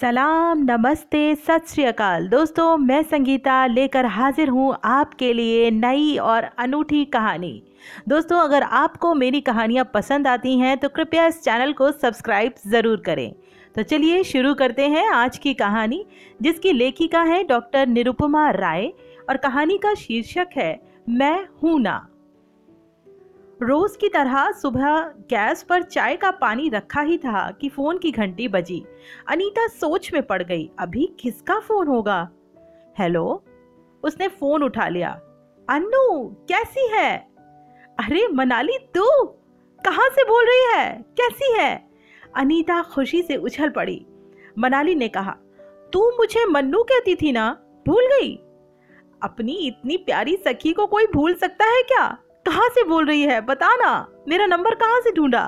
सलाम, नमस्ते, सत श्री अकाल। दोस्तों, मैं संगीता लेकर हाजिर हूँ आपके लिए नई और अनूठी कहानी। दोस्तों, अगर आपको मेरी कहानियाँ पसंद आती हैं तो कृपया इस चैनल को सब्सक्राइब ज़रूर करें। तो चलिए शुरू करते हैं आज की कहानी, जिसकी लेखिका है डॉक्टर निरुपमा राय, और कहानी का शीर्षक है, मैं हूँ ना। रोज की तरह सुबह गैस पर चाय का पानी रखा ही था कि फ़ोन की घंटी बजी। अनीता सोच में पड़ गई, अभी किसका फ़ोन होगा? हेलो? उसने फ़ोन उठा लिया। अन्नू, कैसी है? अरे, मनाली तू? कहाँ से बोल रही है? कैसी है? अनीता खुशी से उछल पड़ी। मनाली ने कहा, तू मुझे मन्नू कहती थी ना? भूल गई? अपनी इतनी प्यारी सखी को कोई भूल सकता है क्या? कहाँ से बोल रही है? बता ना। मेरा नंबर कहाँ से ढूंढा?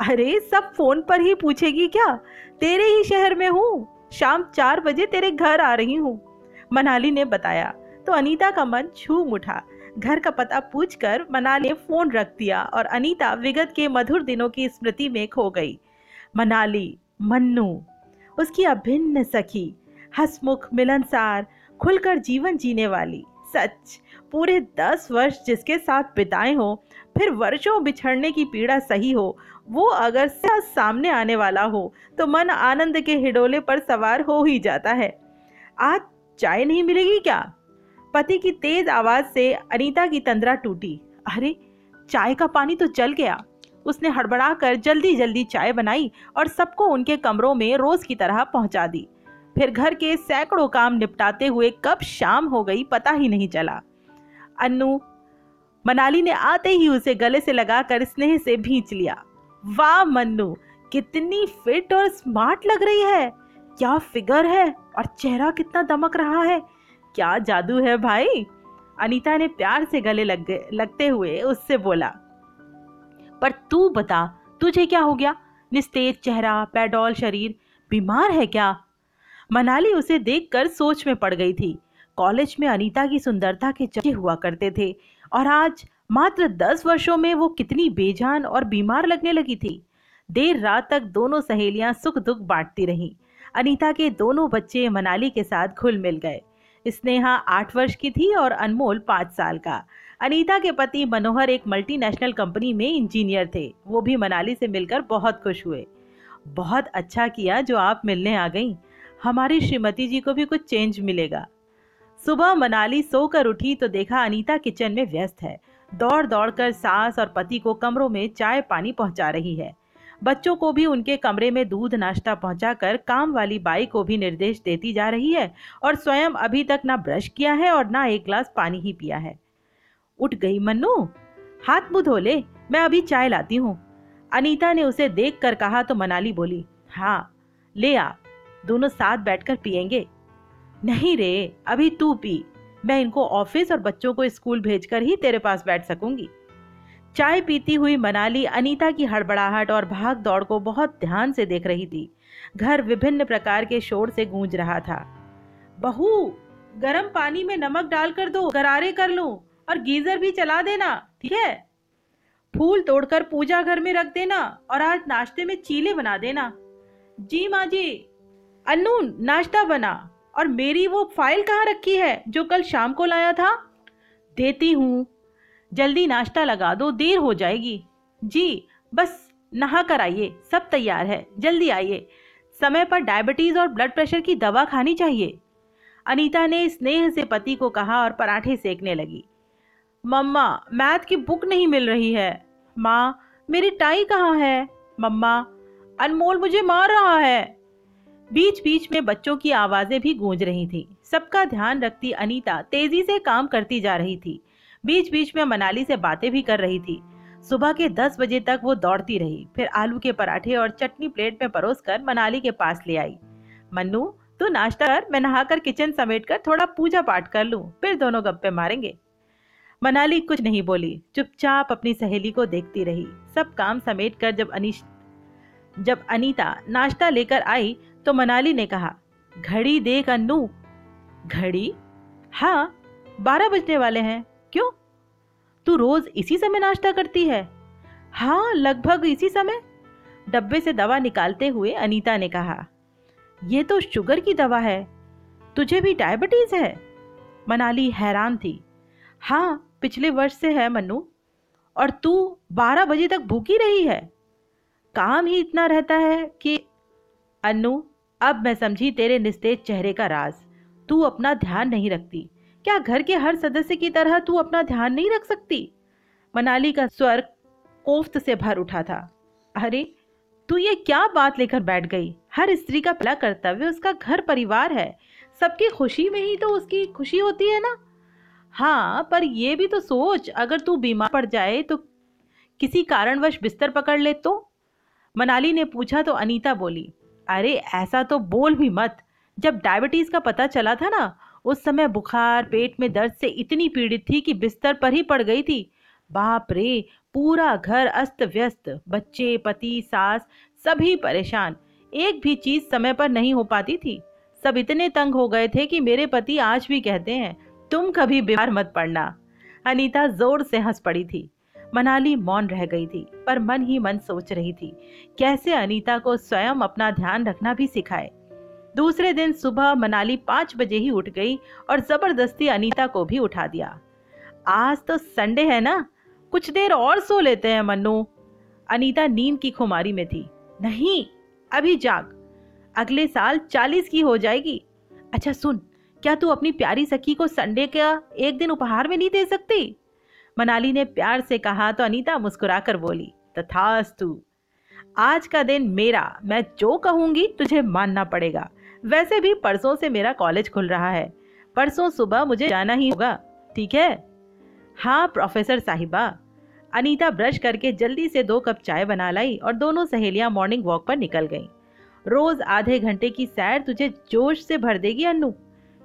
अरे, सब फ़ोन पर ही पूछेगी क्या? तेरे ही शहर में हूँ। शाम चार बजे तेरे घर आ रही हूँ। मनाली ने बताया तो अनीता का मन छूम उठा। घर का पता पूछकर मनाली ने फ़ोन रख दिया और अनीता विगत के मधुर दिनों की स्मृति में खो गई। मनाली, मन्नू, उसकी अभिन्न सखी, हसमुख, मिलनसार, खुलकर जीवन जीने वाली। सच। पूरे दस वर्ष जिसके साथ बिताए हो, फिर वर्षों बिछड़ने की पीड़ा सही हो, वो अगर सामने आने वाला हो तो मन आनंद के हिडोले पर सवार हो ही जाता है। आज चाय नहीं मिलेगी क्या? पति की तेज आवाज़ से अनीता की तंद्रा टूटी। अरे, चाय का पानी तो चल गया। उसने हड़बड़ाकर जल्दी जल्दी चाय बनाई और सबको उनके कमरों में रोज की तरह पहुँचा दी। फिर घर के सैकड़ों काम निपटाते हुए कब शाम हो गई पता ही नहीं चला। अन्नू, मनाली ने आते ही उसे गले से लगाकर स्नेह से भींच लिया। वाह मन्नू, कितनी फिट और स्मार्ट लग रही है। क्या फिगर है और चेहरा कितना दमक रहा है। क्या जादू है भाई? अनीता ने प्यार से गले लग लगते हुए उससे बोला, पर तू बता, तुझे क्या हो गया? निस्तेज चेहरा, पैडोल शरीर, बीमार है क्या? मनाली उसे देखकर सोच में पड़ गई थी। कॉलेज में अनीता की सुंदरता के चर्चे हुआ करते थे और आज मात्र दस वर्षों में वो कितनी बेजान और बीमार लगने लगी थी। देर रात तक दोनों सहेलियाँ सुख दुख बांटती रहीं। अनीता के दोनों बच्चे मनाली के साथ घुल मिल गए। स्नेहा आठ वर्ष की थी और अनमोल पाँच साल का। अनीता के पति मनोहर एक मल्टीनेशनल कंपनी में इंजीनियर थे। वो भी मनाली से मिलकर बहुत खुश हुए। बहुत अच्छा किया जो आप मिलने आ गई। हमारी श्रीमती जी को भी कुछ चेंज मिलेगा। सुबह मनाली सोकर उठी तो देखा अनीता किचन में व्यस्त है। दौड़ दौड़ कर सास और पति को कमरों में चाय पानी पहुँचा रही है। बच्चों को भी उनके कमरे में दूध नाश्ता पहुंचाकर काम वाली बाई को भी निर्देश देती जा रही है और स्वयं अभी तक ना ब्रश किया है और ना एक गिलास पानी ही पिया है। उठ गई मन्नू, हाथ मुँह धो ले, मैं अभी चाय लाती हूँ। अनीता ने उसे देख कर कहा तो मनाली बोली हाँ ले आ। दोनों साथ बैठकर पियेंगे। नहीं रे, अभी तू पी। मैं इनको ऑफ़िस और बच्चों को स्कूल भेजकर ही तेरे पास बैठ सकूँगी। चाय पीती हुई मनाली अनीता की हड़बड़ाहट और भाग दौड़ को बहुत ध्यान से देख रही थी। घर विभिन्न प्रकार के शोर से गूंज रहा था। बहू, गर्म पानी में नमक डालकर दो, गरारे कर लो और गीजर भी चला देना, ठीक है? फूल तोड़कर पूजा घर में रख देना और आज नाश्ते में चीले बना देना। जी माँ जी अन्नू नाश्ता बना। और मेरी वो फ़ाइल कहाँ रखी है, जो कल शाम को लाया था? देती हूँ। जल्दी नाश्ता लगा दो, देर हो जाएगी। जी, बस नहा कर आइए, सब तैयार है, जल्दी आइए। समय पर डायबिटीज़ और ब्लड प्रेशर की दवा खानी चाहिए। अनीता ने स्नेह से पति को कहा और पराठे सेकने लगी। मम्मा, मैथ की बुक नहीं मिल रही है। माँ, मेरी टाई कहाँ है? मम्मा, अनमोल मुझे मार रहा है। बीच बीच में बच्चों की आवाज़ें भी गूंज रही थी। सबका ध्यान रखती अनीता तेज़ी से काम करती जा रही थी। बीच बीच में मनाली से बातें भी कर रही थी। सुबह के दस बजे तक वो दौड़ती रही, फिर आलू के पराठे और चटनी प्लेट में परोस कर मनाली के पास ले आई। मन्नू, तू नाश्ता कर, मैं नहाकर किचन समेट कर थोड़ा पूजा पाठ कर लूँ, फिर दोनों गप्पे मारेंगे। मनाली कुछ नहीं बोली, चुपचाप अपनी सहेली को देखती रही। सब काम समेट कर जब अनिश, जब अनीता नाश्ता लेकर आई तो मनाली ने कहा, घड़ी देख अन्नू। घड़ी? हाँ बारह बजने वाले हैं। क्यों? तू रोज इसी समय नाश्ता करती है? हाँ लगभग इसी समय। डब्बे से दवा निकालते हुए अनीता ने कहा, ये तो शुगर की दवा है। तुझे भी डायबिटीज़ है? मनाली हैरान थी। हाँ पिछले वर्ष से है मन्नू। और तू बारह बजे तक भूखी रही है। काम ही इतना रहता है कि अन्नू अब मैं समझी तेरे निस्तेज चेहरे का राज। तू अपना ध्यान नहीं रखती। क्या घर के हर सदस्य की तरह तू अपना ध्यान नहीं रख सकती? मनाली का स्वर कोफ्त से भर उठा था। अरे, तू ये क्या बात लेकर बैठ गई? हर स्त्री का पहला कर्तव्य उसका घर परिवार है। सबकी खुशी में ही तो उसकी खुशी होती है ना? हाँ पर ये भी तो सोच, अगर तू बीमार पड़ जाए तो किसी कारणवश बिस्तर पकड़ ले तो? मनाली ने पूछा तो अनीता बोली अरे ऐसा तो बोल भी मत। जब डायबिटीज़ का पता चला था ना, उस समय बुखार, पेट में दर्द से इतनी पीड़ित थी कि बिस्तर पर ही पड़ गई थी। बाप रे, पूरा घर अस्त व्यस्त बच्चे, पति, सास, सभी परेशान। एक भी चीज़ समय पर नहीं हो पाती थी। सब इतने तंग हो गए थे कि मेरे पति आज भी कहते हैं, तुम कभी बीमार मत पड़ना। अनीता ज़ोर से हंस पड़ी थी। मनाली मौन रह गई थी, पर मन ही मन सोच रही थी, कैसे अनीता को स्वयं अपना ध्यान रखना भी सिखाए। दूसरे दिन सुबह मनाली पाँच बजे ही उठ गई और ज़बरदस्ती अनीता को भी उठा दिया। आज तो संडे है ना? कुछ देर और सो लेते हैं, मन्नू। अनीता नींद की खुमारी में थी। नहीं, अभी जाग। अगले साल चालीस की हो जाएगी। अच्छा सुन, क्या तू अपनी प्यारी सखी को संडे का एक दिन उपहार में नहीं दे सकती? मनाली ने प्यार से कहा तो अनीता मुस्कुराकर बोली, तथास्तु। आज का दिन मेरा, मैं जो कहूँगी तुझे मानना पड़ेगा। वैसे भी परसों से मेरा कॉलेज खुल रहा है। परसों सुबह मुझे जाना ही होगा, ठीक है? हाँ प्रोफेसर साहिबा। अनीता ब्रश करके जल्दी से दो कप चाय बना लाई और दोनों सहेलियाँ मॉर्निंग वॉक पर निकल गईं। रोज आधे घंटे की सैर तुझे जोश से भर देगी, अन्नू।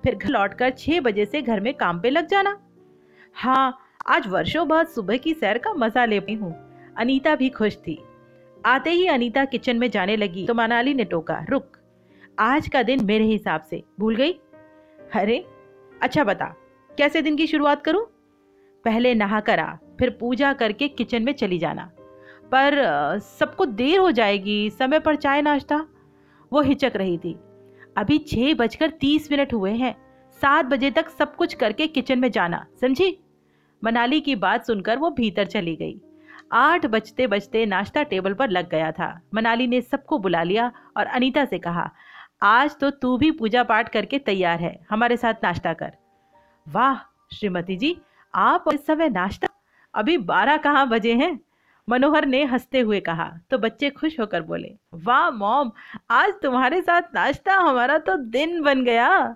फिर घर लौटकर छह बजे से घर में काम पे लग जाना। हाँ आज वर्षों बाद सुबह की सैर का मज़ा ले हूँ। अनीता भी खुश थी। आते ही अनीता किचन में जाने लगी तो मनाली ने टोका, रुक, आज का दिन मेरे हिसाब से, भूल गई? अरे अच्छा बता, कैसे दिन की शुरुआत करूँ? पहले नहा कर आ फिर पूजा करके किचन में चली जाना। पर सबको देर हो जाएगी, समय पर चाय नाश्ता। वो हिचक रही थी। अभी छह बजकर तीस मिनट हुए हैं, सात बजे तक सब कुछ करके किचन में जाना, समझी? मनाली की बात सुनकर वो भीतर चली गई। आठ बजते बजते नाश्ता टेबल पर लग गया था। मनाली ने सबको बुला लिया और अनीता से कहा, आज तो तू भी पूजा पाठ करके तैयार है। हमारे साथ नाश्ता कर। वाह, श्रीमती जी, आप इस समय नाश्ता? अभी बारह कहाँ बजे हैं? मनोहर ने हँसते हुए कहा तो बच्चे खुश होकर बोले, वाह, मॉम, आज तुम्हारे साथ नाश्ता हमारा तो दिन बन गया।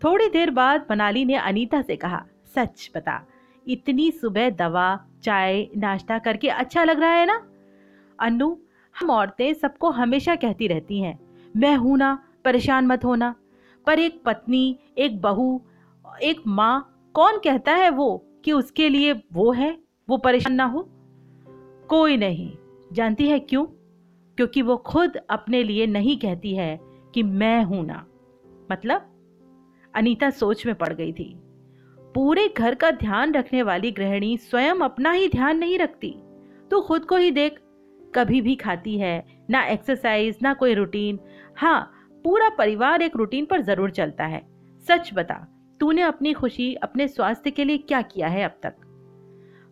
थोड़ी देर बाद मनाली ने अनीता से कहा, सच बता इतनी सुबह दवा, चाय, नाश्ता करके अच्छा लग रहा है ना? अन्नू, हम औरतें सबको हमेशा कहती रहती हैं, मैं हूँ ना, परेशान मत होना। पर एक पत्नी, एक बहू, एक माँ, कौन कहता है वो कि उसके लिए वो है, वो परेशान ना हो? कोई नहीं। जानती है क्यों? क्योंकि वो खुद अपने लिए नहीं कहती है कि मैं हूँ ना। मतलब? अनीता सोच में पड़ गई थी। पूरे घर का ध्यान रखने वाली गृहिणी स्वयं अपना ही ध्यान नहीं रखती। तो खुद को ही देख, कभी भी खाती है, ना एक्सरसाइज ना कोई रूटीन हाँ पूरा परिवार एक रूटीन पर ज़रूर चलता है। सच बता, तूने अपनी खुशी, अपने स्वास्थ्य के लिए क्या किया है अब तक?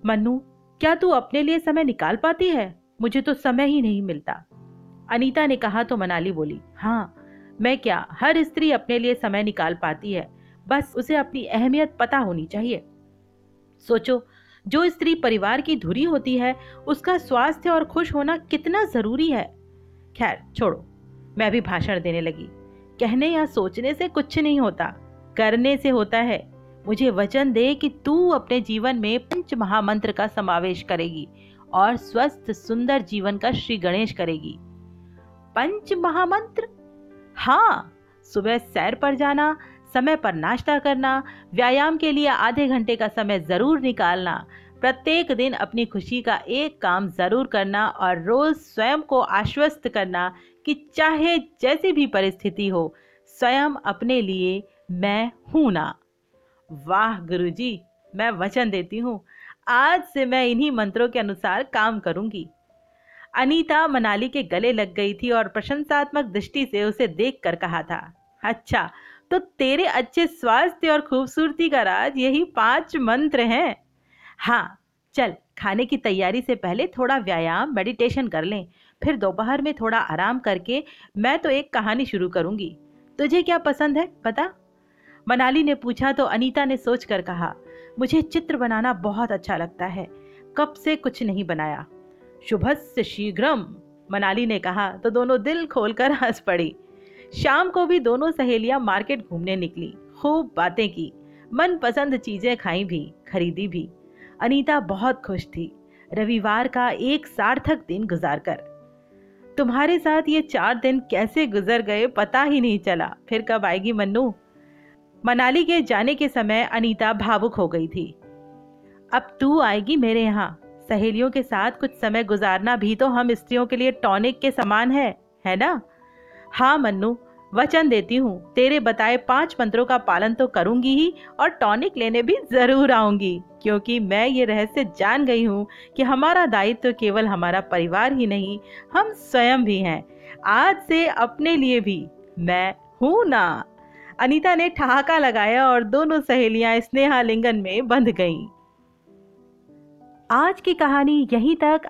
मन्नू, क्या तू अपने लिए समय निकाल पाती है? मुझे तो समय ही नहीं मिलता। अनीता ने कहा तो मनाली बोली हाँ मैं क्या, हर स्त्री अपने लिए समय निकाल पाती है। बस उसे अपनी अहमियत पता होनी चाहिए। सोचो, जो स्त्री परिवार की धुरी होती है, उसका स्वास्थ्य और खुश होना कितना ज़रूरी है। खैर, छोड़ो, मैं भी भाषण देने लगी। कहने या सोचने से कुछ नहीं होता, करने से होता है। मुझे वचन दे कि तू अपने जीवन में पंच महामंत्र का समावेश करेगी और स्वस्थ, सुंदर जीवन का श्री गणेश करेगी। पंच महामंत्र? हाँ सुबह सैर पर जाना समय पर नाश्ता करना, व्यायाम के लिए आधे घंटे का समय ज़रूर निकालना, प्रत्येक दिन अपनी खुशी का एक काम ज़रूर करना और रोज स्वयं को आश्वस्त करना कि चाहे जैसी भी परिस्थिति हो, स्वयं अपने लिए मैं हूँ ना। वाह गुरुजी, मैं वचन देती हूँ, आज से मैं इन्हीं मंत्रों के अनुसार काम करूँगी। अनीता मनाली के गले लग गई थी और प्रशंसात्मक दृष्टि से उसे देखकर कहा था अच्छा तो तेरे अच्छे स्वास्थ्य और खूबसूरती का राज यही पाँच मंत्र हैं। हाँ चल, खाने की तैयारी से पहले थोड़ा व्यायाम मेडिटेशन कर लें। फिर दोपहर में थोड़ा आराम करके मैं तो एक कहानी शुरू करूँगी। तुझे क्या पसंद है पता मनाली ने पूछा तो अनीता ने सोच कर कहा, मुझे चित्र बनाना बहुत अच्छा लगता है। कब से कुछ नहीं बनाया? शुभस्य शीघ्रम, मनाली ने कहा तो दोनों दिल खोलकर हंस पड़ी। शाम को भी दोनों सहेलियाँ मार्केट घूमने निकली। खूब बातें की। मन पसंद चीज़ें खाई भी, खरीदी भी। अनीता बहुत खुश थी। रविवार का एक सार्थक दिन गुजार कर। तुम्हारे साथ ये चार दिन कैसे गुजर गए पता ही नहीं चला। फिर कब आएगी मन्नू? मनाली के जाने के समय अनीता भावुक हो गई थी। अब तू आएगी मेरे यहाँ। सहेलियों के साथ कुछ समय गुजारना भी तो हम स्त्रियों के लिए टॉनिक के समान है है ना? हाँ मन्नू, वचन देती हूँ, तेरे बताए पाँच मंत्रों का पालन तो करूँगी ही और टॉनिक लेने भी ज़रूर आऊँगी, क्योंकि मैं ये रहस्य जान गई हूँ कि हमारा दायित्व तो केवल हमारा परिवार ही नहीं, हम स्वयं भी हैं। आज से अपने लिए भी, मैं हूँ ना। अनीता ने ठहाका लगाया और दोनों सहेलियाँ स्नेहा लिंगन में बंध गईं। आज की कहानी यहीं तक।